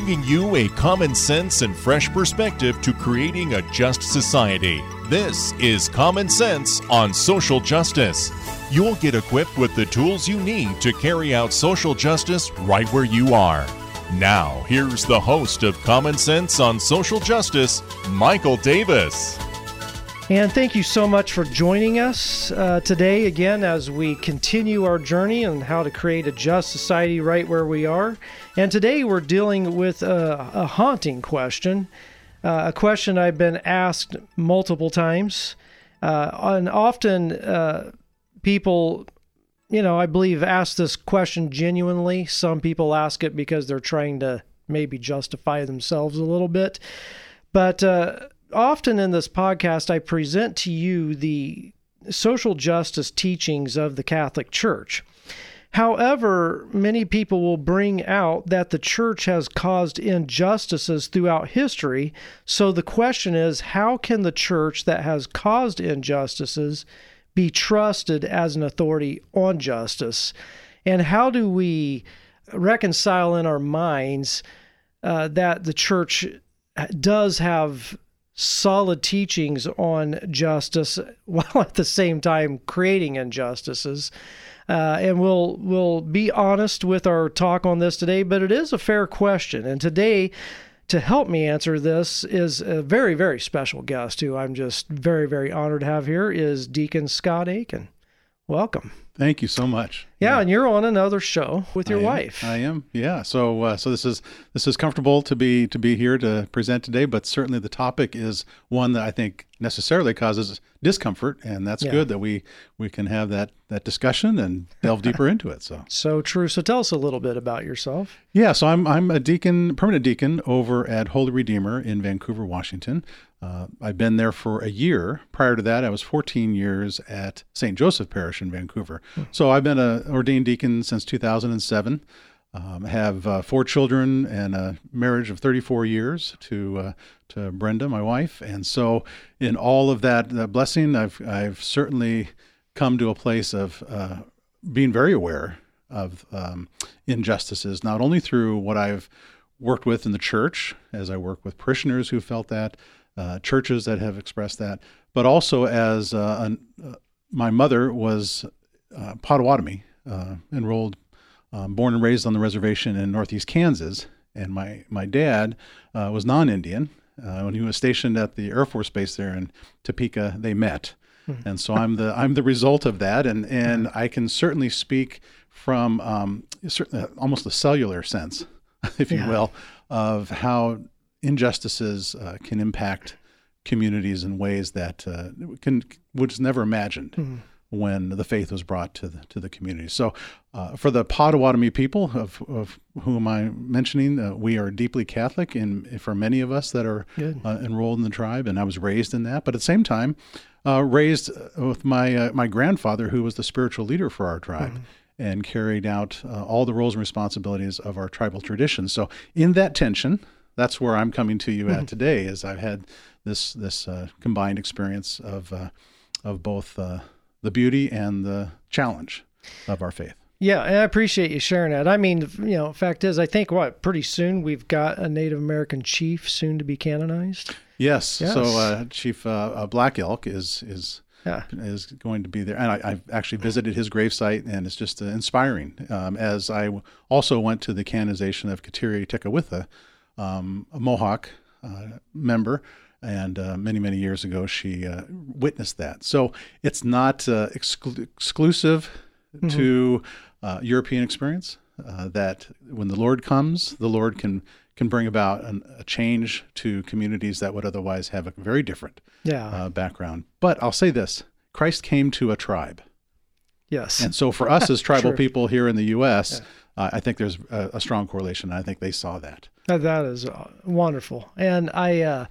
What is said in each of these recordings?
Bringing you a common sense and fresh perspective to creating a just society. This is Common Sense on Social Justice. You'll get equipped with the tools you need to carry out social justice right where you are. Now, here's the host of Common Sense on Social Justice, Michael Davis. And thank you so much for joining us uh, today again as we continue our journey on how to create a just society right where we are. And today we're dealing with a, a haunting question, uh, a question I've been asked multiple times. Uh, and often uh, people, you know, I believe ask this question genuinely. Some people ask it because they're trying to maybe justify themselves a little bit. But uh, often in this podcast, I present to you the social justice teachings of the Catholic Church. However, many people will bring out that the church has caused injustices throughout history. So the question is how can the church that has caused injustices be trusted as an authority on justice? And how do we reconcile in our minds uh, that the church does have solid teachings on justice while at the same time creating injustices? Uh, and we'll we'll be honest with our talk on this today, but it is a fair question. And today, to help me answer this, is a very very special guest who I'm just very very honored to have here. Is Deacon Scott Aikin. Welcome. Thank you so much. Yeah, yeah, and you're on another show with your I am, wife. I am. Yeah. So uh, so this is this is comfortable to be to be here to present today, but certainly the topic is one that I think necessarily causes discomfort, and that's yeah. good that we we can have that that discussion and delve deeper into it. So so true. So tell us a little bit about yourself. Yeah. So I'm I'm a deacon, permanent deacon over at Holy Redeemer in Vancouver, Washington. Uh, I've been there for a year. Prior to that, I was 14 years at St. Joseph Parish in Vancouver. Hmm. So I've been an ordained deacon since 2007. Um, have uh, four children and a marriage of 34 years to uh, to Brenda, my wife, and so in all of that, that blessing, I've I've certainly come to a place of uh, being very aware of um, injustices, not only through what I've worked with in the church, as I work with parishioners who felt that, uh, churches that have expressed that, but also as uh, an, uh, my mother was uh, Potawatomi, uh, enrolled, um, born and raised on the reservation in northeast Kansas, and my my dad uh, was non-Indian. when he was stationed at the Air Force Base there in Topeka, they met, mm-hmm. and so I'm the I'm the result of that, and and I can certainly speak from um, almost a cellular sense, if you yeah. will, of how injustices uh, can impact communities in ways that uh, can was never imagined mm-hmm. when the faith was brought to the to the community. So, uh, for the Potawatomi people of, of whom I'm mentioning, uh, we are deeply Catholic, and for many of us that are uh, enrolled in the tribe, and I was raised in that. But at the same time, uh, raised with my my grandfather, who was the spiritual leader for our tribe. Mm-hmm and carried out uh, all the roles and responsibilities of our tribal traditions. So, in that tension, that's where I'm coming to you at mm-hmm. today. Is I've had this this uh, combined experience of uh, of both uh, the beauty and the challenge of our faith. Yeah, and I appreciate you sharing that. I mean, you know, fact is, I think what pretty soon we've got a Native American chief soon to be canonized. Yes. yes. So uh, Chief uh, uh, Black Elk is is. Yeah. is going to be there. And I, have actually visited his gravesite, and it's just uh, inspiring. Um, as I also went to the canonization of Kateri Tekakwitha, um, a Mohawk uh, member, and uh, many many years ago she uh, witnessed that. So it's not uh, exclu- exclusive mm-hmm. to uh, European experience. Uh, that when the Lord comes, the Lord can can bring about an, a change to communities that would otherwise have a very different yeah. background. But I'll say this: Christ came to a tribe. Yes. And so for us as tribal people here in the U.S., yeah. I think there's a, a strong correlation. And I think they saw that. That is uh, wonderful. And I, uh,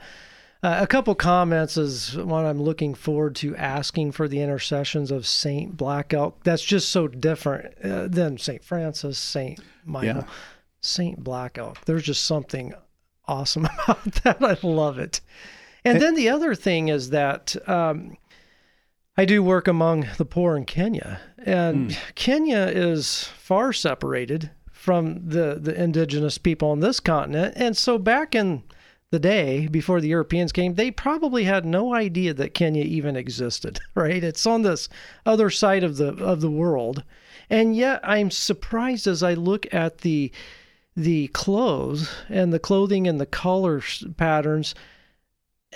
Uh, a couple comments is what I'm looking forward to asking for the intercessions of Saint Black Elk. That's just so different uh, than Saint Francis, Saint Michael, Yeah. Saint Black Elk. There's just something awesome about that. I love it. And then the other thing is that um, I do work among the poor in Kenya, and hmm. Kenya is far separated from the the indigenous people on this continent. And so back in the day before the Europeans came, they probably had no idea that Kenya even existed. Right? It's on this other side of the of the world, and yet I'm surprised as I look at the the clothes and the clothing and the color patterns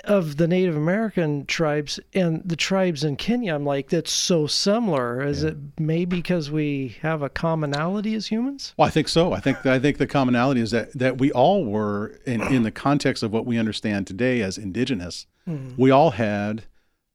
of the Native American tribes and the tribes in Kenya. I'm like, that's so similar. Is it maybe because we have a commonality as humans? Well, I think so. I think I think the commonality is that that we all were in in the context of what we understand today as indigenous. Hmm. We all had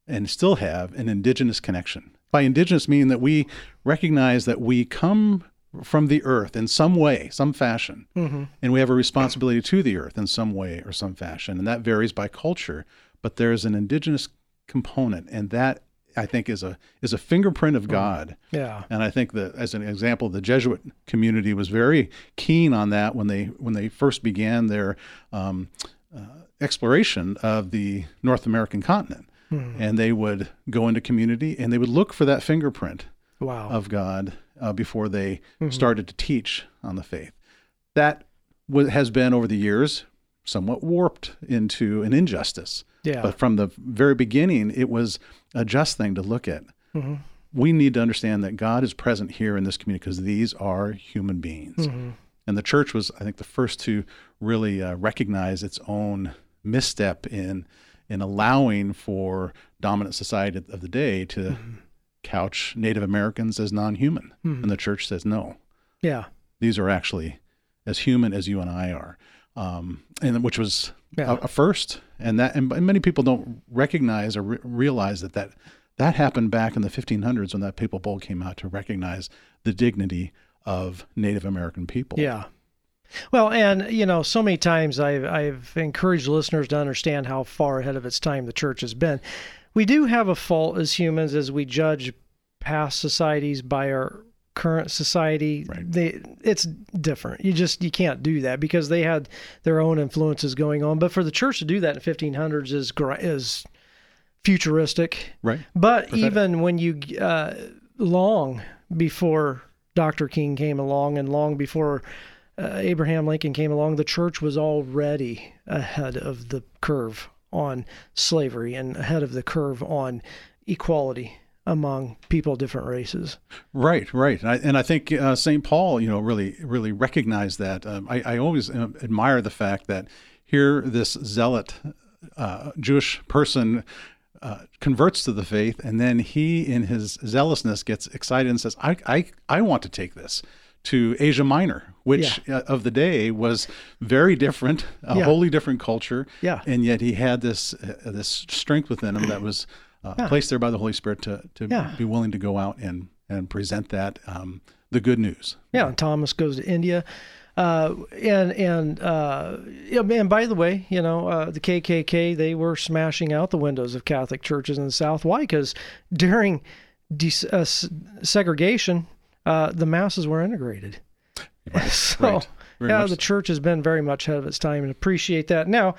and still have an indigenous connection. By indigenous meaning that we recognize that we come from the earth in some way, some fashion, and we have a responsibility to the earth in some way or some fashion, and that varies by culture. But there's an indigenous component, and that I think is a is a fingerprint of God. Yeah. And I think that, as an example, the Jesuit community was very keen on that when they when they first began their um, uh, exploration of the North American continent. And they would go into community and they would look for that fingerprint Wow. of God uh, before they started to teach on the faith. That wa- has been over the years somewhat warped into an injustice. Yeah. But from the very beginning, it was a just thing to look at. We need to understand that God is present here in this community because these are human beings. And the church was, I think, the first to really uh, recognize its own misstep in in allowing for dominant society of the day to couch Native Americans as non-human. And the church says no yeah. these are actually as human as you and I are, um, and which was Yeah. a, a first. And that, and many people don't recognize or re- realize that that that happened back in the 1500s when that papal bull came out to recognize the dignity of Native American people. Yeah. Well, and you know, so many times I've I've encouraged listeners to understand how far ahead of its time the church has been. We do have a fault as humans as we judge past societies by our current society. Right. They it's different. You just you can't do that because they had their own influences going on. But for the church to do that in 1500s is is futuristic. Right. But even when you uh, long before Dr. King came along and long before uh, Abraham Lincoln came along, the church was already ahead of the curve on slavery and ahead of the curve on equality among people different races. Right, right, and I, and I think uh, Saint Paul, you know, really, really recognized that. Um, I, I always uh, admire the fact that here this zealot uh, Jewish person uh, converts to the faith, and then he, in his zealousness, gets excited and says, "I, I, I want to take this." To Asia Minor, which uh, of the day was very different, a Yeah. wholly different culture, Yeah. and yet he had this uh, this strength within him that was uh, placed there by the Holy Spirit to to Yeah. be willing to go out and and present that um, the good news. Yeah, and Thomas goes to India. Uh, and and uh, yeah, and by the way, you know uh, the KKK they were smashing out the windows of Catholic churches in the South. Why? Because during de- uh, segregation, uh, the masses were integrated. so right. Yeah, the so. church has been very much ahead of its time, and appreciate that. Now,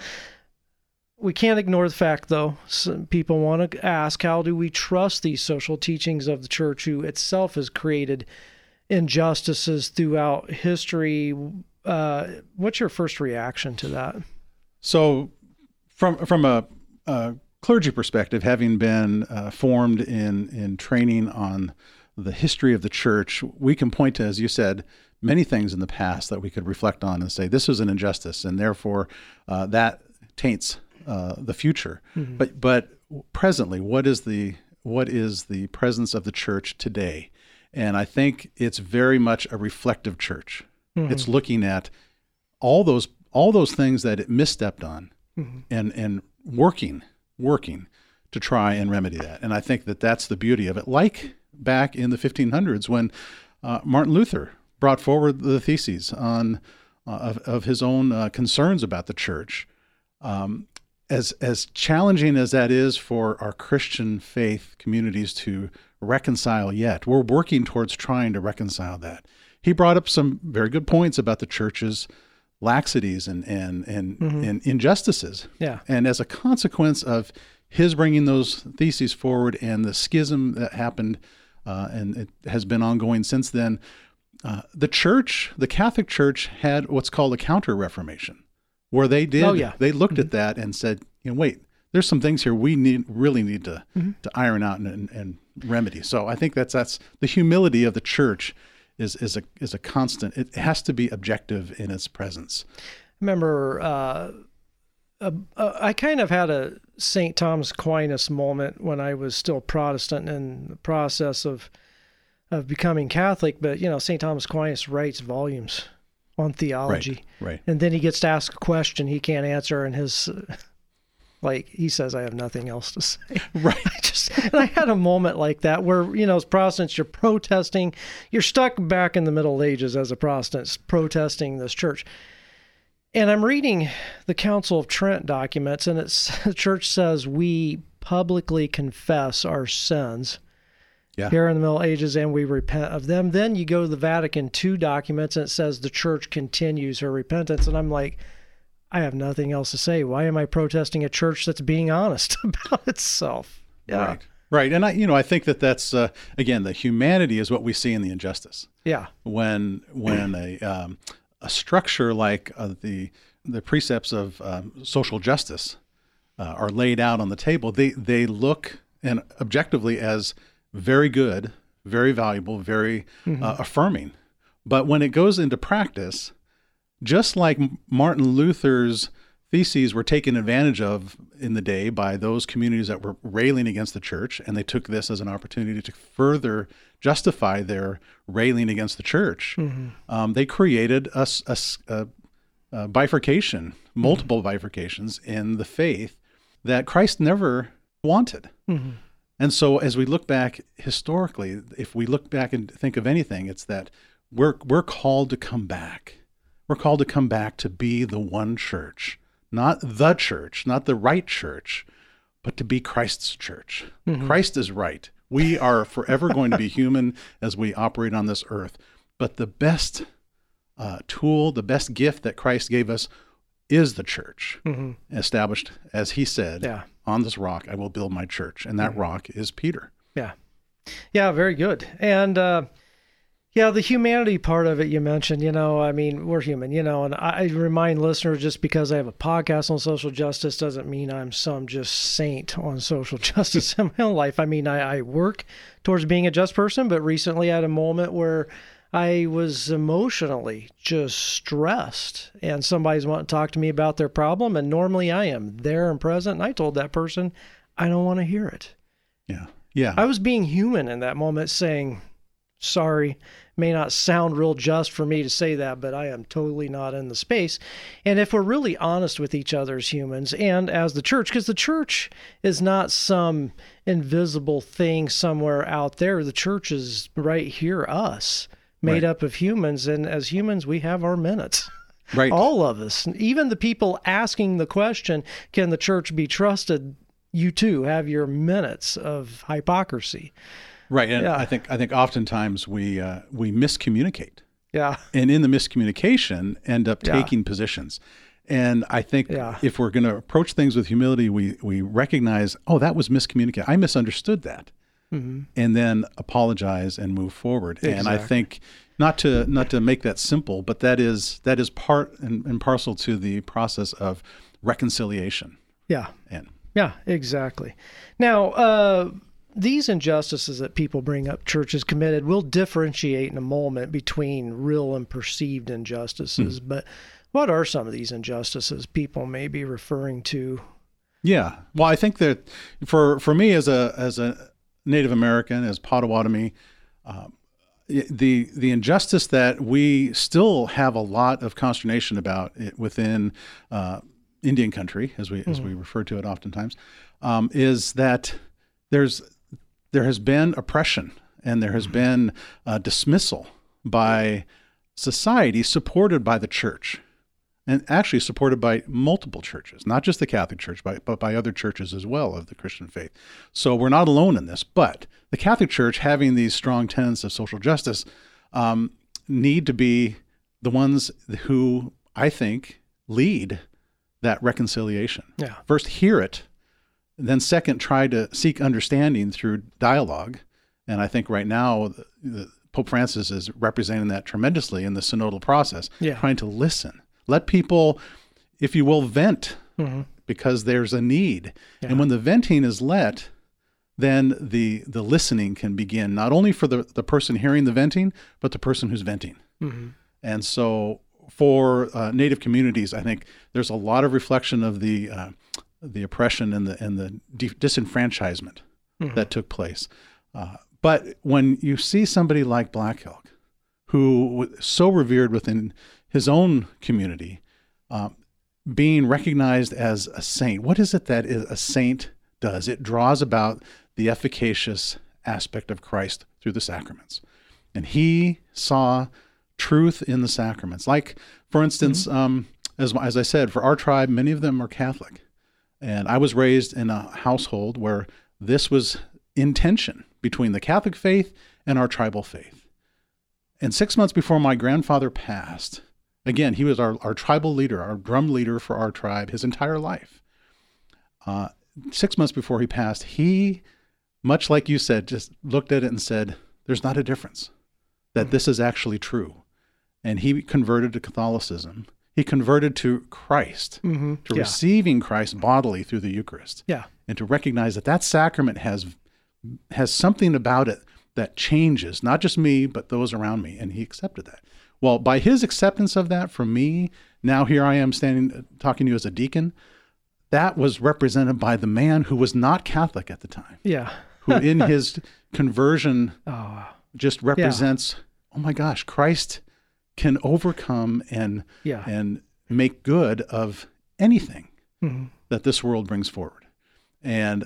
we can't ignore the fact, though. Some people want to ask, how do we trust these social teachings of the church, who itself has created injustices throughout history? Uh, what's your first reaction to that? So, from from a, a clergy perspective, having been uh, formed in in training on the history of the church, we can point to, as you said, many things in the past that we could reflect on and say this was an injustice, and therefore uh, that taints uh, the future. But but presently, what is the what is the presence of the church today? And I think it's very much a reflective church. It's looking at all those all those things that it misstepped on and and working working to try and remedy that and i think that that's the beauty of it like back in the 1500s when uh, martin luther brought forward the theses on uh, of, of his own uh, concerns about the church um, as as challenging as that is for our Christian faith communities to reconcile yet, we're working towards trying to reconcile that. He brought up some very good points about the church's laxities and and and, mm-hmm. and injustices. Yeah. And as a consequence of his bringing those theses forward and the schism that happened, uh, and it has been ongoing since then, uh, the church, the Catholic Church, had what's called a counter Reformation, where they did oh, yeah. they looked mm-hmm. at that and said, you know, wait, there's some things here we need really need to mm-hmm. to iron out and, and, and remedy. So I think that's that's the humility of the church is is a is a constant. It has to be objective in its presence. Remember, uh, uh, uh, I kind of had a St. Thomas Aquinas moment when I was still Protestant in the process of of becoming Catholic. But you know, St. Thomas Aquinas writes volumes on theology, right, right. and then he gets to ask a question he can't answer, and his like he says i have nothing else to say right i just and i had a moment like that where you know as protestants you're protesting you're stuck back in the middle ages as a protestant protesting this church and i'm reading the council of trent documents and it's the church says we publicly confess our sins yeah. here in the middle ages and we repent of them then you go to the vatican ii documents and it says the church continues her repentance and i'm like I have nothing else to say. Why am I protesting a church that's being honest about itself? Yeah. Right. Right. And I, you know, I think that that's, uh, again, the humanity is what we see in the injustice. Yeah. When, when a, um, a structure like uh, the, the precepts of um, social justice uh, are laid out on the table, they, they look and objectively as very good, very valuable, very mm-hmm. Uh, affirming. But when it goes into practice, just like Martin Luther's theses were taken advantage of in the day by those communities that were railing against the church, and they took this as an opportunity to further justify their railing against the church. Mm-hmm. Um, they created a, a, a, a bifurcation, multiple mm-hmm. bifurcations in the faith that Christ never wanted. Mm-hmm. And so, as we look back historically, if we look back and think of anything, it's that we're we're called to come back we're called to come back to be the one church, not the church, not the right church, but to be Christ's church. Mm-hmm. Christ is right. We are forever going to be human as we operate on this earth. But the best uh, tool, the best gift that Christ gave us is the church, mm-hmm. established, as he said, yeah. on this rock I will build my church. And that mm-hmm. rock is Peter. Yeah. Yeah, very good. And, uh, yeah, the humanity part of it you mentioned, you know, I mean, we're human, you know, and I remind listeners just because I have a podcast on social justice doesn't mean I'm some just saint on social justice in my own life. I mean, I, I work towards being a just person, but recently I had a moment where I was emotionally just stressed and somebody's wanting to talk to me about their problem. And normally I am there and present. And I told that person, I don't want to hear it. Yeah. Yeah. I was being human in that moment saying, sorry may not sound real just for me to say that, but I am totally not in the space. And if we're really honest with each other as humans and as the church, because the church is not some invisible thing somewhere out there, the church is right here, us, made right. up of humans. And as humans, we have our minutes. Right. All of us, even the people asking the question, can the church be trusted? You too have your minutes of hypocrisy. Right, and yeah. I think I think oftentimes we uh, we miscommunicate. Yeah, and in the miscommunication, end up yeah. taking positions. And I think yeah. if we're going to approach things with humility, we we recognize, oh, that was miscommunicated. I misunderstood that, mm-hmm. and then apologize and move forward. Exactly. And I think not to not to make that simple, but that is that is part and, and parcel to the process of reconciliation. Yeah. And yeah, exactly. Now. Uh, these injustices that people bring up churches committed will differentiate in a moment between real and perceived injustices hmm. but what are some of these injustices people may be referring to yeah well i think that for for me as a as a native american as potawatomi uh, the the injustice that we still have a lot of consternation about within uh, Indian country, as we mm-hmm. as we refer to it oftentimes, um, is that there's there has been oppression and there has been uh, dismissal by society supported by the church. and actually supported by multiple churches, not just the Catholic Church, but, but by other churches as well of the Christian faith. So we're not alone in this. But the Catholic Church, having these strong tenets of social justice, um, need to be the ones who I think lead that reconciliation. Yeah. First, hear it, then second, try to seek understanding through dialogue. And I think right now, the, the Pope Francis is representing that tremendously in the synodal process, Yeah. trying to listen. Let people, if you will, vent Mhm. because there's a need. Yeah. And when the venting is let, then the the listening can begin, not only for the, the person hearing the venting, but the person who's venting. Mhm. And so for uh, Native communities, I think there's a lot of reflection of the uh, the oppression and the and the disenfranchisement Mhm. that took place. Uh, but when you see somebody like Black Elk, who was so revered within his own community, um, being recognized as a saint, what is it that a saint does? It draws about the efficacious aspect of Christ through the sacraments. And he saw truth in the sacraments. Like, for instance, um, as, as I said, for our tribe, many of them are Catholic. And I was raised in a household where this was in tension between the Catholic faith and our tribal faith. And six months before my grandfather passed, again, he was our, our tribal leader, our drum leader for our tribe his entire life. Uh, six months before he passed, he, much like you said, just looked at it and said, There's not a difference, that this is actually true. And he converted to Catholicism. He converted to Christ, Mhm. to Yeah. receiving Christ bodily through the Eucharist Yeah. and to recognize that that sacrament has has something about it that changes not just me but those around me and he accepted that well by his acceptance of that for me now here i am standing uh, talking to you as a deacon that was represented by the man who was not catholic at the time Yeah. who in his conversion Oh, just represents oh my gosh christ can overcome and yeah. and make good of anything Mhm. that this world brings forward. And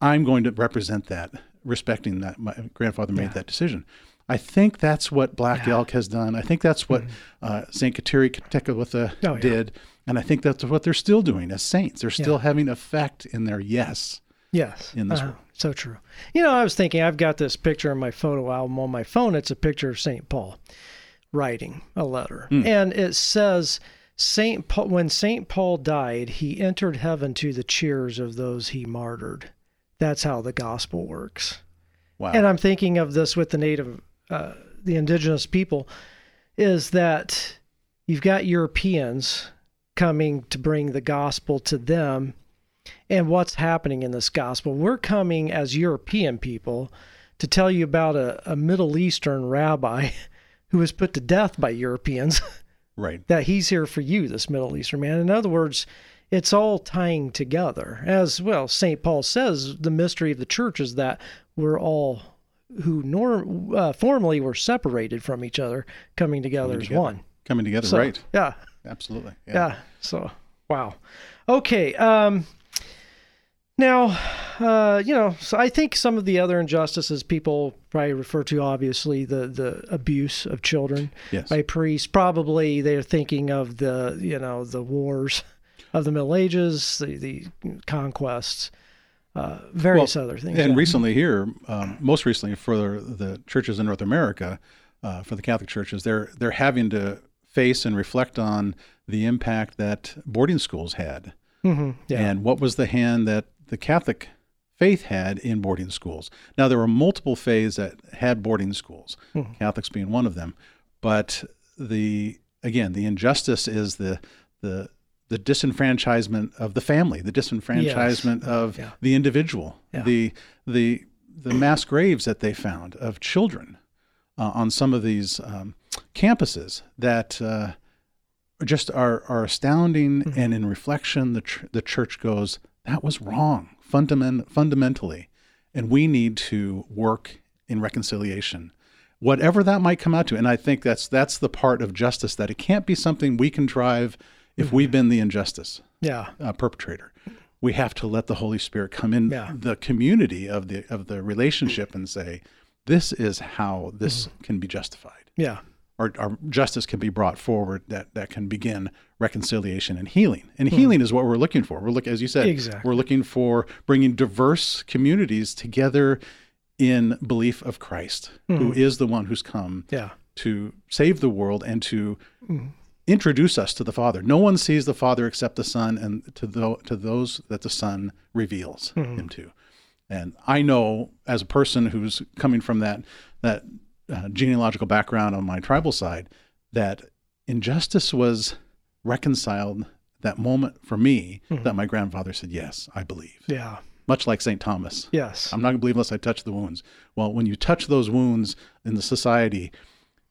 I'm going to represent that, respecting that my grandfather made Yeah. that decision. I think that's what Black Yeah. Mm-hmm. Elk has done. I think that's what uh, St. Kateri Tekakwitha Oh, did. And I think that's what they're still doing as saints. They're still having effect in their yes. Yes. in this Uh-huh. world. So true. You know, I was thinking, I've got this picture in my photo album on my phone. It's a picture of St. Paul writing a letter. Hmm. And it says, Saint Paul, when Saint Paul died, he entered heaven to the cheers of those he martyred. That's how the gospel works. Wow. And I'm thinking of this with the native, uh, the indigenous people, is that you've got Europeans coming to bring the gospel to them. And what's happening in this gospel? We're coming as European people to tell you about a, a Middle Eastern rabbi who was put to death by Europeans, right. that he's here for you, this Middle Eastern man. In other words, it's all tying together. As well, St. Paul says the mystery of the church is that we're all who norm, uh, formerly were separated from each other coming together as together. one. Coming together. So, right. Yeah. Absolutely. Yeah. So, wow. Okay. Um, now, uh, you know, so I think some of the other injustices people probably refer to, obviously, the the abuse of children Yes. by priests. Probably they're thinking of the, you know, the wars of the Middle Ages, the the conquests, uh, various other things. And Yeah. recently here, um, most recently for the churches in North America, uh, for the Catholic churches, they're they're having to face and reflect on the impact that boarding schools had, Mhm. yeah. and what was the hand that the Catholic faith had in boarding schools. Now there were multiple faiths that had boarding schools, Mhm. Catholics being one of them, but the again the injustice is the the the disenfranchisement of the family, the disenfranchisement of Yeah. the individual, Yeah. the the the mass graves that they found of children uh, on some of these um, campuses that uh, just are are astounding. Mm-hmm. And in reflection, the ch- the church goes, that was wrong, fundament fundamentally, and we need to work in reconciliation. Whatever that might come out to, and I think that's that's the part of justice that it can't be something we can drive if Mm-hmm. we've been the injustice yeah. uh, perpetrator. We have to let the Holy Spirit come in Yeah. the community of the of the relationship and say, "This is how this Mm-hmm. can be justified." Yeah. Or, or justice can be brought forward that that can begin reconciliation and healing. And hmm. healing is what we're looking for. We're looking, as you said, Exactly. we're looking for bringing diverse communities together in belief of Christ, who hmm. is the one who's come Yeah. to save the world and to hmm. introduce us to the Father. No one sees the Father except the Son, and to tho- to those that the Son reveals him to. And I know, as a person who's coming from that that uh, genealogical background on my tribal side, that injustice was reconciled that moment for me that my grandfather said, "Yes, I believe." Yeah. Much like Saint Thomas. Yes. I'm not going to believe unless I touch the wounds. Well, when you touch those wounds in the society,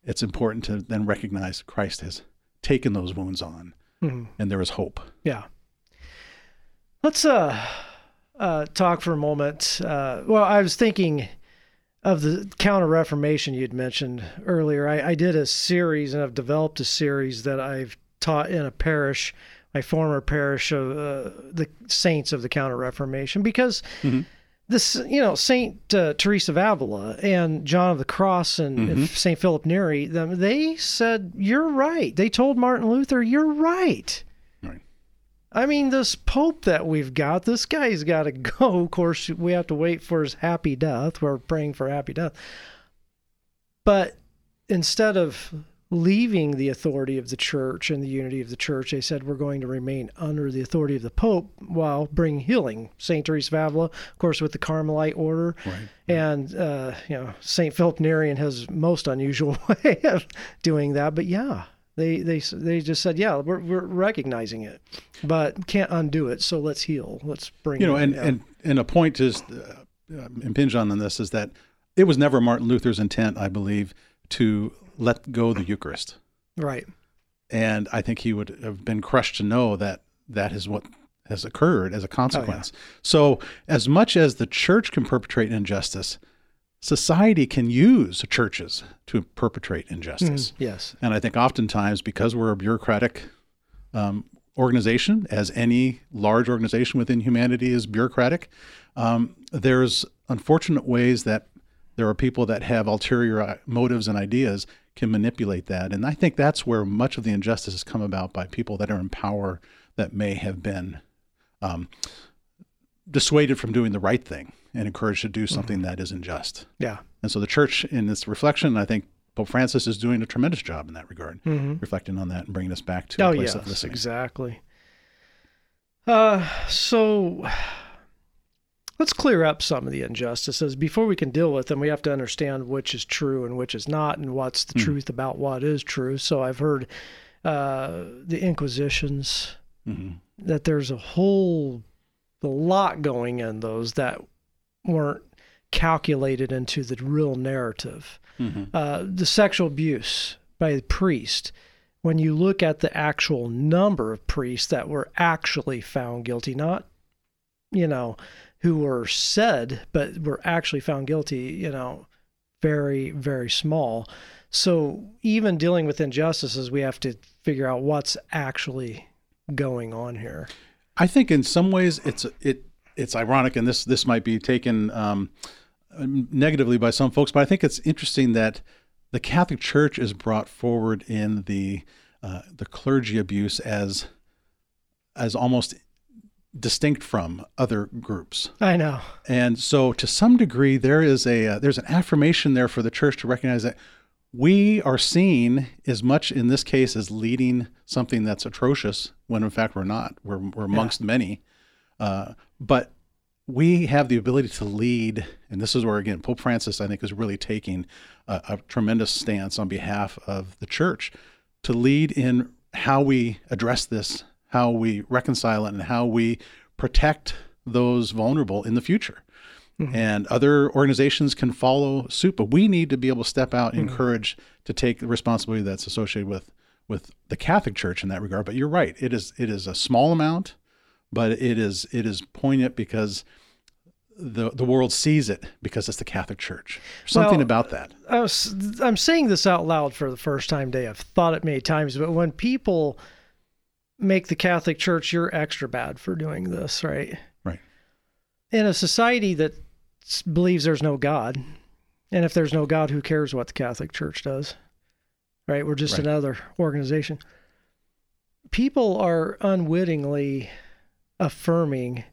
it's important to then recognize Christ has taken those wounds on, Mhm. and there is hope. Yeah. Let's uh, uh, talk for a moment. Uh, well, I was thinking of the Counter Reformation you'd mentioned earlier. I, I did a series and I've developed a series that I've taught in a parish, my former parish of uh, the saints of the Counter Reformation, because this, you know, Saint uh, Teresa of Avila and John of the Cross and Saint Philip Neri, them they said you're right. They told Martin Luther, "You're right." Right. I mean, this Pope that we've got, this guy's got to go. Of course, we have to wait for his happy death. We're praying for happy death. But instead of leaving the authority of the church and the unity of the church, they said we're going to remain under the authority of the Pope while bringing healing. St. Teresa of Avila, of course, with the Carmelite order. Right. And, uh, you know, St. Philip Neri in his most unusual way of doing that. But yeah, they, they, they just said, yeah, we're, we're recognizing it, but can't undo it. So let's heal. Let's bring You know, it, and yeah. and and a point to uh, uh, impinge on on this is that it was never Martin Luther's intent, I believe, to let go the Eucharist, right. and I think he would have been crushed to know that that is what has occurred as a consequence. So, as much as the church can perpetrate injustice, society can use churches to perpetrate injustice. Yes. And I think oftentimes, because we're a bureaucratic um, organization, as any large organization within humanity is bureaucratic, um, there's unfortunate ways that there are people that have ulterior uh, motives and ideas can manipulate that. And I think that's where much of the injustice has come about by people that are in power that may have been um, dissuaded from doing the right thing and encouraged to do something that isn't just. Yeah. And so the church, in this reflection, I think Pope Francis is doing a tremendous job in that regard, reflecting on that and bringing us back to Oh, a place yes, of listening. exactly. Uh, so let's clear up some of the injustices. Before we can deal with them, we have to understand which is true and which is not, and what's the truth about what is true. So I've heard uh, the Inquisitions, Mhm. that there's a whole a lot going in those that weren't calculated into the real narrative. Mhm. Uh, the sexual abuse by the priest, when you look at the actual number of priests that were actually found guilty, not, you know, who were said, but were actually found guilty, you know, very, very small. So even dealing with injustices, we have to figure out what's actually going on here. I think in some ways it's it it's ironic, and this this might be taken um, negatively by some folks, but I think it's interesting that the Catholic Church is brought forward in the uh, the clergy abuse as as almost distinct from other groups. I know. And so, to some degree, there is a uh, there's an affirmation there for the church to recognize that we are seen as much in this case as leading something that's atrocious, when in fact we're not. We're we're amongst many, uh, but we have the ability to lead, and this is where again Pope Francis I think is really taking a, a tremendous stance on behalf of the church to lead in how we address this, how we reconcile it, and how we protect those vulnerable in the future. And other organizations can follow suit, but we need to be able to step out and encourage to take the responsibility that's associated with with the Catholic Church in that regard. But you're right; it is it is a small amount, but it is it is poignant because the the world sees it because it's the Catholic Church. Something Well, about that. I was, I'm saying this out loud for the first time today. I've thought it many times, but when people make the Catholic Church, you're extra bad for doing this, right? Right. In a society that believes there's no God, and if there's no God, who cares what the Catholic Church does? right? We're just Right. another organization. People are unwittingly affirming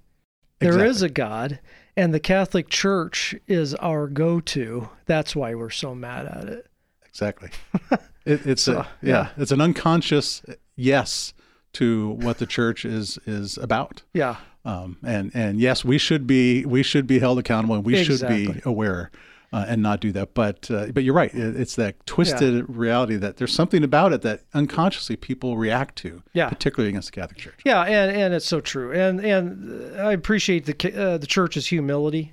there is Exactly. a God and the Catholic Church is our go to. That's why we're so mad at it. Exactly. It, it's So, a yeah. yeah, it's an unconscious yes to what the church is is about. Yeah. Um, and and yes, we should be we should be held accountable and we should be aware uh, and not do that. But uh, but you're right. It's that twisted reality that there's something about it that unconsciously people react to, Yeah. particularly against the Catholic Church. Yeah, and, and it's so true, and and I appreciate the uh, the church's humility.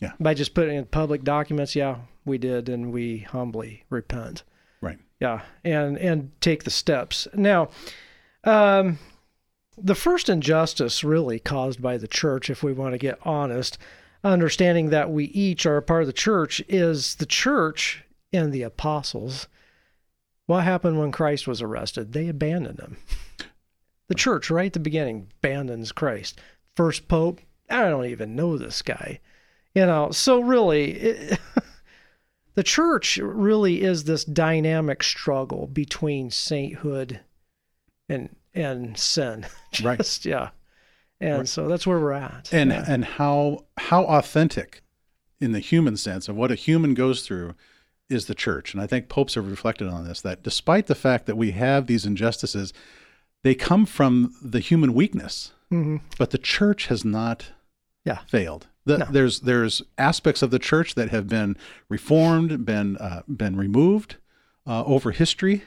Yeah. By just putting in public documents, yeah, we did, and we humbly repent. Right. Yeah, and and take the steps. Now, um, the first injustice really caused by the church, if we want to get honest, understanding that we each are a part of the church, is the church and the apostles. What happened when Christ was arrested? They abandoned him. The church, right at the beginning, abandons Christ. First pope, I don't even know this guy. You know, so really, it, the church really is this dynamic struggle between sainthood and and sin. Right. Yeah. And so that's where we're at. and Yeah. and how how authentic in the human sense of what a human goes through is the church and i think popes have reflected on this that despite the fact that we have these injustices they come from the human weakness Mhm. but the church has not Yeah. failed the, No. there's there's aspects of the church that have been reformed been uh, been removed uh, over history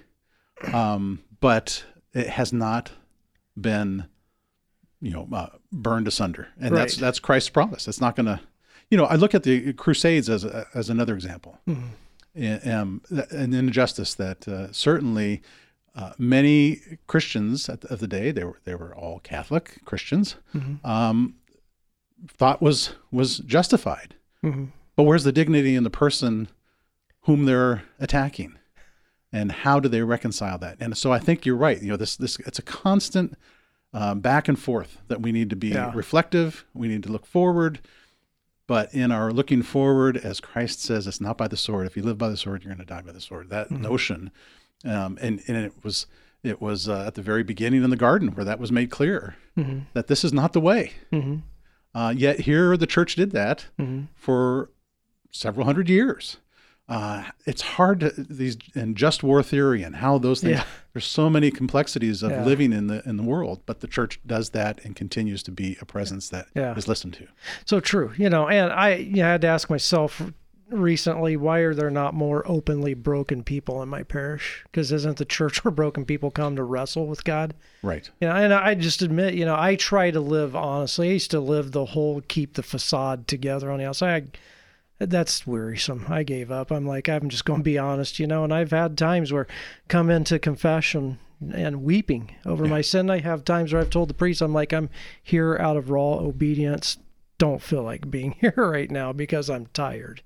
um, but it has not been you know uh, burned asunder and that's Right. that's christ's promise it's not going to you know i look at the crusades as a, as another example Mhm. And, um, an injustice that uh, certainly uh, many Christians at the, of the day they were they were all Catholic Christians Mhm. um, thought was was justified. Mhm. But where's the dignity in the person whom they're attacking, and how do they reconcile that? And so I think you're right. You know, this this it's a constant um, back and forth that we need to be Yeah. reflective. We need to look forward. But in our looking forward, as Christ says, it's not by the sword. If you live by the sword, you're going to die by the sword. That Mm-hmm. notion, um, and and it was it was uh, at the very beginning in the garden where that was made clear Mhm. that this is not the way. Mhm. Uh, yet here the church did that Mhm. for several hundred years. Uh, it's hard to these and just war theory and how those things. Yeah. There's so many complexities of Yeah. living in the in the world, but the church does that and continues to be a presence that is Yeah. listened to. So true, you know, and I you know, I had to ask myself recently, why are there not more openly broken people in my parish? Because isn't the church where broken people come to wrestle with God? Right. You know, and I just admit, you know, I try to live honestly. I used to live the whole keep the facade together on the outside. I, that's wearisome. I gave up. I'm like, I'm just going to be honest, you know. And I've had times where come into confession and weeping over my sin. I have times where I've told the priest, I'm like, I'm here out of raw obedience. Don't feel like being here right now because I'm tired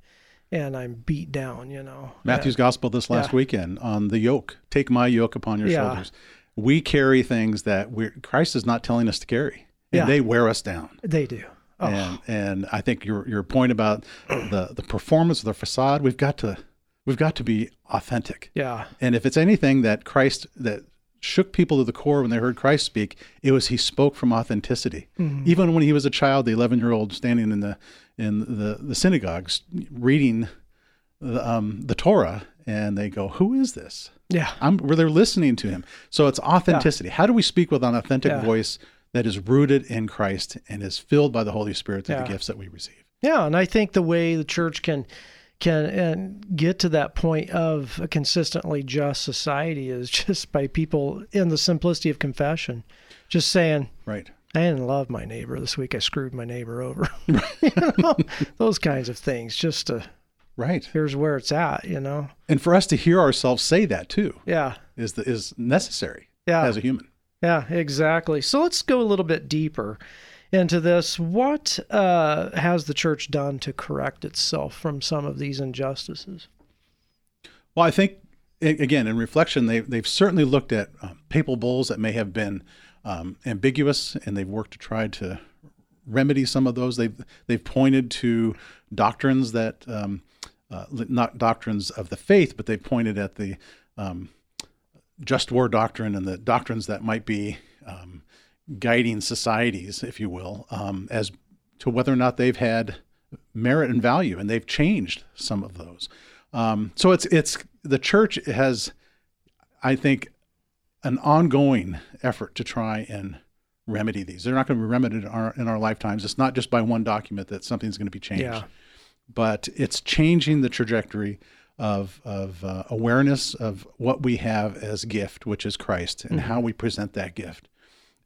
and I'm beat down, you know. Matthew's gospel this last Yeah. weekend on the yoke. Take my yoke upon your Yeah. shoulders. We carry things that we're, Christ is not telling us to carry, and Yeah. they wear us down. They do. Oh, And and I think your your point about the the performance of the facade, we've got to we've got to be authentic. yeah. And if it's anything that Christ that shook people to the core when they heard Christ speak, it was he spoke from authenticity. Mm-hmm. Even when he was a child, the 11 year old standing in the in the the synagogues reading the, um, the Torah, and they go, "Who is this?" Yeah. I'm where they're listening to him. So it's authenticity. How do we speak with an authentic Yeah. voice that is rooted in Christ and is filled by the Holy Spirit through Yeah. the gifts that we receive? Yeah, and I think the way the church can can and get to that point of a consistently just society is just by people in the simplicity of confession, just saying, Right. "I didn't love my neighbor this week. I screwed my neighbor over." you know, those kinds of things. Just to Right. here's where it's at. You know. And for us to hear ourselves say that too Yeah. is the, is necessary Yeah. as a human. Yeah, exactly. So let's go a little bit deeper into this. What uh, has the church done to correct itself from some of these injustices? Well, I think again in reflection, they they've certainly looked at um, papal bulls that may have been um, ambiguous, and they've worked to try to remedy some of those. They've they've pointed to doctrines that, um, uh, not doctrines of the faith, but they've pointed at the um, just war doctrine and the doctrines that might be um, guiding societies, if you will, um, as to whether or not they've had merit and value, and they've changed some of those. Um, so it's it's the church has, I think, an ongoing effort to try and remedy these. They're not going to be remedied in our, in our lifetimes. It's not just by one document that something's going to be changed, Yeah. but it's changing the trajectory of of uh, awareness of what we have as gift, which is Christ, and how we present that gift.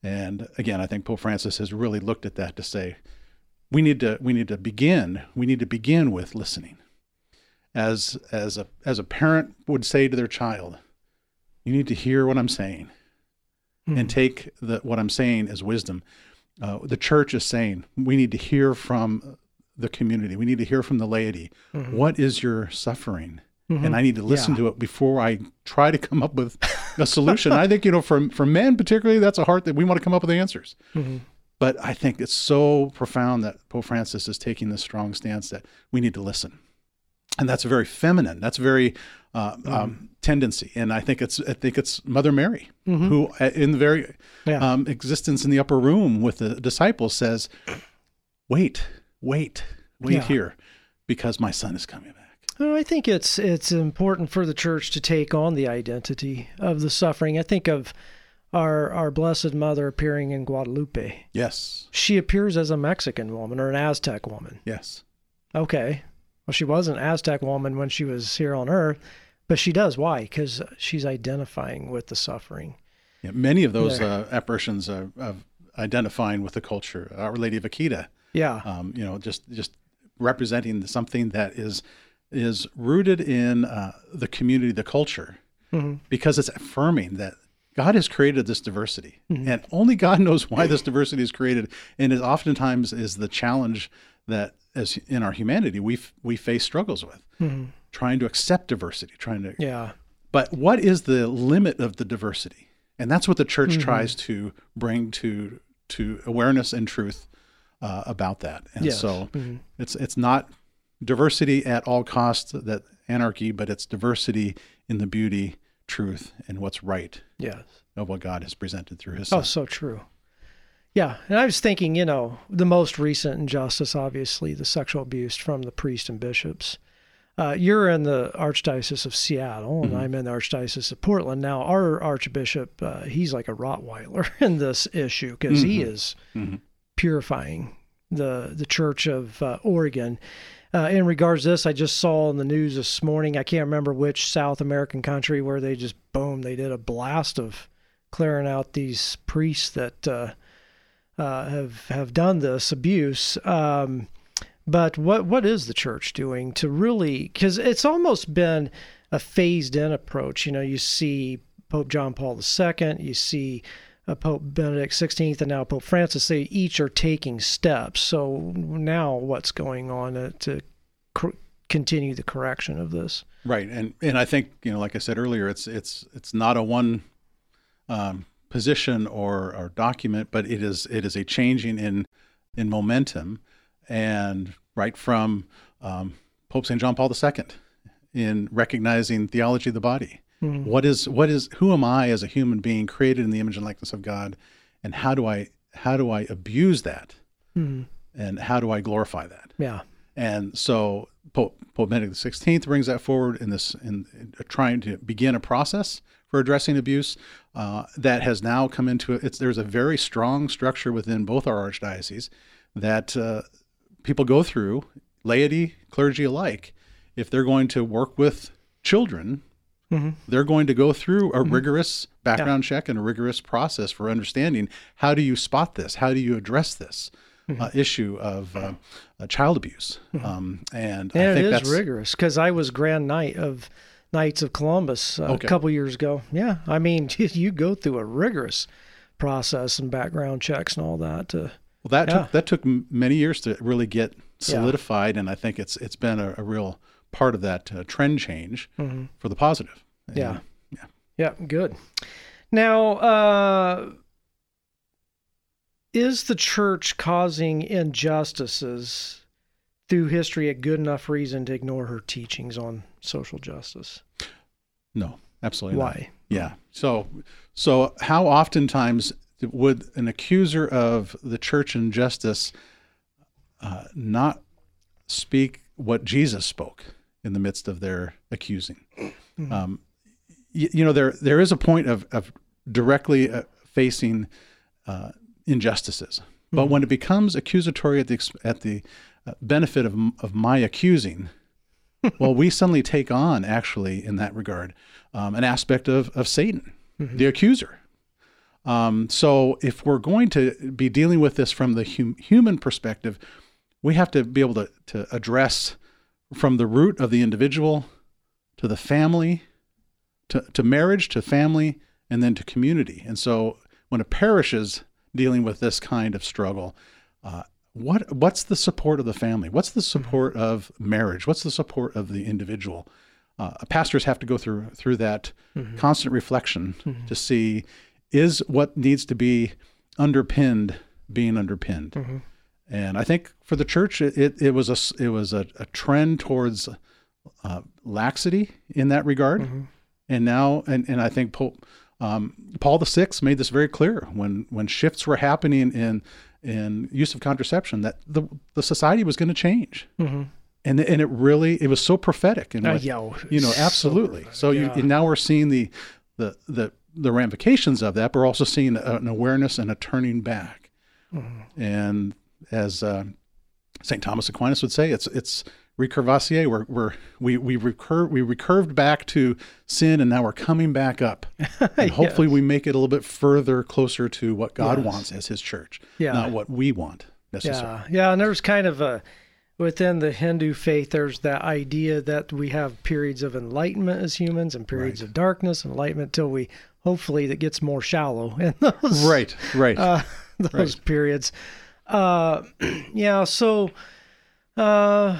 And again, I think Pope Francis has really looked at that to say we need to we need to begin we need to begin with listening. As as a as a parent would say to their child, you need to hear what I'm saying and take the what I'm saying as wisdom. Uh, the church is saying we need to hear from the community. We need to hear from the laity. What is your suffering? And I need to listen Mm-hmm. Yeah. to it before I try to come up with a solution. I think you know, for for men particularly, that's a heart that we want to come up with answers. Mm-hmm. But I think it's so profound that Pope Francis is taking this strong stance that we need to listen, and that's very feminine. That's very uh, Mm-hmm. um, tendency, and I think it's I think it's Mother Mary Mm-hmm. who, uh, in the very Yeah. um, existence in the upper room with the disciples, says, "Wait, wait, wait Yeah. here, because my son is coming back." Well, I think it's it's important for the church to take on the identity of the suffering. I think of our our Blessed Mother appearing in Guadalupe. Yes, She appears as a Mexican woman or an Aztec woman. yes, Okay. Well, she was an Aztec woman when she was here on earth, but she does. Why? Because she's identifying with the suffering. yeah, many of those uh, apparitions are of identifying with the culture. Our Lady of Akita. Yeah. um, you know, just just representing something that is is rooted in uh, the community, the culture, because it's affirming that God has created this diversity, and only God knows why this diversity is created. And it oftentimes is the challenge that, as in our humanity, we we face struggles with, trying to accept diversity, trying to Yeah. but what is the limit of the diversity? And that's what the church tries to bring to to awareness and truth uh, about that. And Yes. so it's it's not diversity at all costs that anarchy, but it's diversity in the beauty, truth, and what's right Yes. of what God has presented through His Oh, so true. Yeah, and I was thinking, you know, the most recent injustice, obviously, the sexual abuse from the priests and bishops. Uh, you're in the Archdiocese of Seattle, and I'm in the Archdiocese of Portland. Now, our Archbishop, uh, he's like a Rottweiler in this issue because he is purifying the the Church of uh, Oregon. Uh, in regards to this, I just saw in the news this morning. I can't remember which South American country where they just boom, they did a blast of clearing out these priests that uh, uh, have have done this abuse. Um, but what what is the church doing to really? Because it's almost been a phased in approach. You know, you see Pope John Paul II, you see Pope Benedict XVI, and now Pope Francis. They each are taking steps. So now, what's going on uh, to cor- continue the correction of this? Right, and and I think you know, like I said earlier, it's it's it's not a one um, position or or document, but it is it is a changing in in momentum, and right from um, Pope Saint John Paul II in recognizing theology of the body. What is what is who am I as a human being created in the image and likeness of God, and how do I how do I abuse that, and how do I glorify that? Yeah. And so Pope, Pope Benedict XVI brings that forward in this in, in trying to begin a process for addressing abuse uh, that has now come into it's there's a very strong structure within both our archdioceses that uh, people go through laity clergy alike if they're going to work with children they're going to go through a rigorous background check and a rigorous process for understanding how do you spot this how do you address this uh, issue of uh, uh, child abuse um, and I think it is that's rigorous because I was Grand Knight of Knights of Columbus uh, Okay. a couple years ago. Yeah, I mean, you go through a rigorous process and background checks and all that. To, Well, that Yeah. took that took many years to really get solidified, and I think it's it's been a, a real part of that uh, trend change for the positive. And, Yeah. yeah. yeah, good. Now, uh, is the church causing injustices through history a good enough reason to ignore her teachings on social justice? No, Absolutely. not. Why? Yeah. So, so how oftentimes would an accuser of the church and justice uh, not speak what Jesus spoke in the midst of their accusing? Um, you, you know, there there is a point of of directly uh, facing uh, injustices, but when it becomes accusatory at the at the uh, benefit of of my accusing, well, we suddenly take on actually in that regard um, an aspect of of Satan, the accuser. Um, so if we're going to be dealing with this from the hum- human perspective, we have to be able to to address from the root of the individual to the family to, to marriage, to family, and then to community. And so when a parish is dealing with this kind of struggle, uh, what what's the support of the family? What's the support of marriage? What's the support of the individual? Uh, pastors have to go through through that constant reflection to see is what needs to be underpinned being underpinned. And I think for the church, it, it, it was a it was a, a trend towards uh, laxity in that regard. And now, and, and I think Pope um, Paul the Sixth made this very clear when when shifts were happening in in use of contraception that the the society was going to change. And and it really it was so prophetic and Uh, yeah, you know absolutely. So you yeah. now we're seeing the the the the ramifications of that, but we're also seeing a- an awareness and a turning back. Mm-hmm. And as uh, St. Thomas Aquinas would say, it's it's recurvacier. We're, we're we we recur we recurved back to sin, and now we're coming back up. And hopefully, we make it a little bit further, closer to what God Yes. wants as His church, Yeah. not what we want necessarily. Yeah, yeah, and there's kind of a within the Hindu faith. There's that idea that we have periods of enlightenment as humans and periods of darkness, enlightenment till we hopefully that gets more shallow in those Right, right. uh, those periods. Uh, yeah, so uh,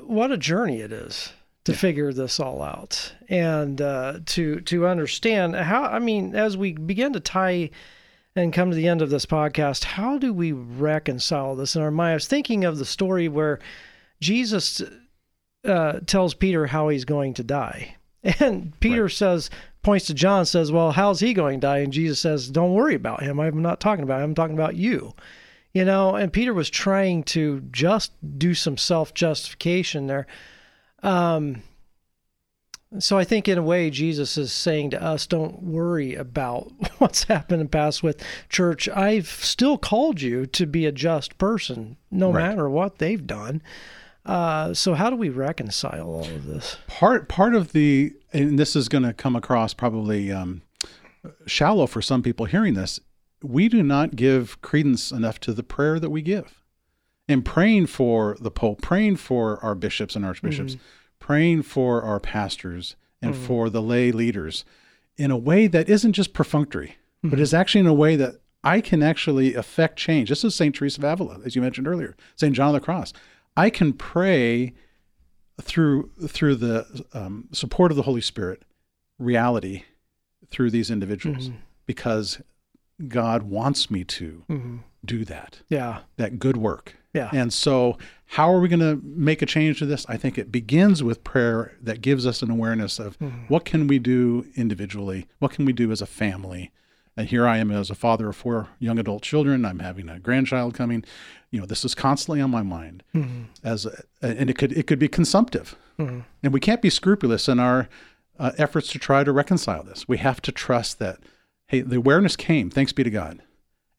what a journey it is to figure this all out and uh, to to understand how. I mean, as we begin to tie and come to the end of this podcast, how do we reconcile this in our mind? I was thinking of the story where Jesus uh, tells Peter how he's going to die. And Peter says, points to John, says, Well, how's he going to die? And Jesus says, Don't worry about him. I'm not talking about him. I'm talking about you. You know, and Peter was trying to just do some self justification there. Um, so I think in a way, Jesus is saying to us, don't worry about what's happened in the past with church. I've still called you to be a just person, no Right. matter what they've done. Uh, so how do we reconcile all of this? part part of the and this is going to come across probably um, shallow for some people hearing this we do not give credence enough to the prayer that we give. And praying for the pope praying for our bishops and archbishops praying for our pastors and for the lay leaders in a way that isn't just perfunctory but is actually in a way that i can actually affect change. This is st teresa of avila as you mentioned earlier st john of the cross i can pray through through the um, support of the Holy Spirit, reality through these individuals, mm-hmm. because God wants me to mm-hmm. do that Yeah. that good work. Yeah. And so, how are we going to make a change to this? I think it begins with prayer that gives us an awareness of mm-hmm. what can we do individually, what can we do as a family. And here I am as a father of four young adult children. I'm having a grandchild coming. You know, this is constantly on my mind. As a, and it could it could be consumptive, and we can't be scrupulous in our uh, efforts to try to reconcile this. We have to trust that hey, the awareness came. Thanks be to God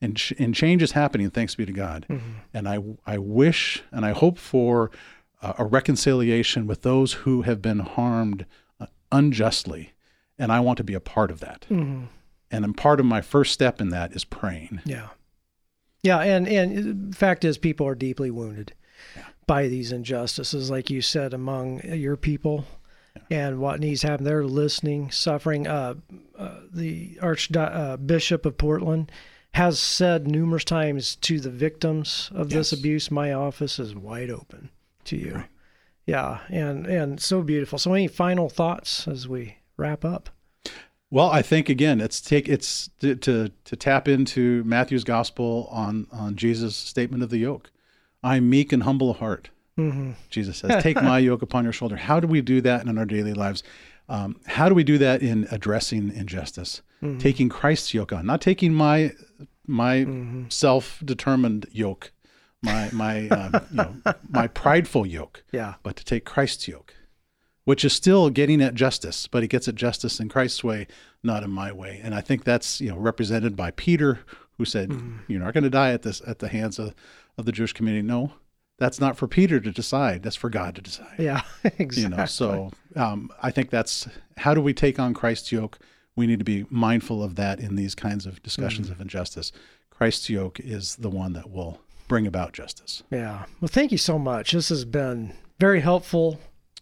and ch- and change is happening thanks be to God. And I I wish and I hope for uh, a reconciliation with those who have been harmed uh, unjustly, and I want to be a part of that. And then part of my first step in that is praying. Yeah. Yeah, and and fact is, people are deeply wounded by these injustices, like you said, among your people, and what needs to happen. They're listening, suffering. Uh, uh, the Archbishop of Portland has said numerous times to the victims of this abuse, "My office is wide open to you." Yeah, and and so beautiful. So, any final thoughts as we wrap up? Well, I think again, it's take it's to to, to tap into Matthew's gospel on on Jesus' statement of the yoke. I'm meek and humble of heart. Jesus says, "Take my yoke upon your shoulder." How do we do that in our daily lives? Um, how do we do that in addressing injustice? Mm-hmm. Taking Christ's yoke on, not taking my my mm-hmm. self-determined yoke, my my um, you know, my prideful yoke. Yeah. But to take Christ's yoke, which is still getting at justice, but he gets at justice in Christ's way, not in my way. And I think that's you know represented by Peter, who said, mm-hmm. "You're not going to die at this at the hands of, of the Jewish community." No, that's not for Peter to decide. That's for God to decide. Yeah, exactly. You know, so um, I think that's how do we take on Christ's yoke? We need to be mindful of that in these kinds of discussions mm-hmm. of injustice. Christ's yoke is the one that will bring about justice. Yeah. Well, thank you so much. This has been very helpful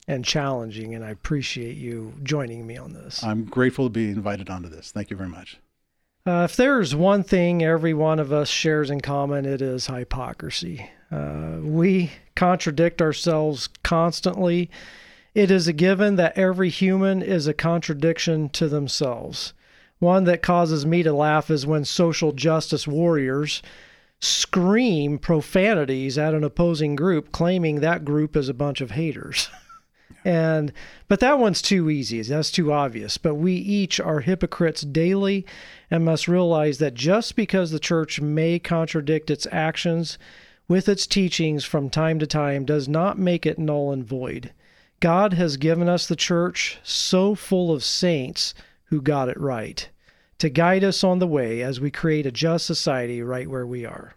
and challenging, and I appreciate you joining me on this. I'm grateful to be invited onto this. Thank you very much. Uh, if there's one thing every one of us shares in common, it is hypocrisy. Uh, we contradict ourselves constantly. It is a given that every human is a contradiction to themselves. One that causes me to laugh is when social justice warriors scream profanities at an opposing group, claiming that group is a bunch of haters. and but that one's too easy. That's too obvious. But we each are hypocrites daily and must realize that just because the church may contradict its actions with its teachings from time to time does not make it null and void. God has given us the church so full of saints who got it right to guide us on the way as we create a just society right where we are.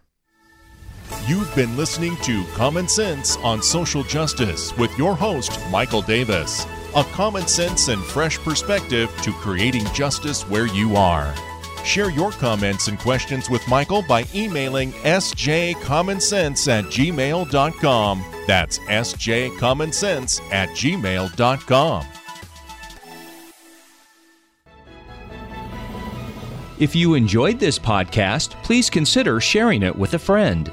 You've been listening to Common Sense on Social Justice with your host, Michael Davis. A common sense and fresh perspective to creating justice where you are. Share your comments and questions with Michael by emailing sjcommonsense at gmail.com. That's sjcommonsense at gmail.com. If you enjoyed this podcast, please consider sharing it with a friend.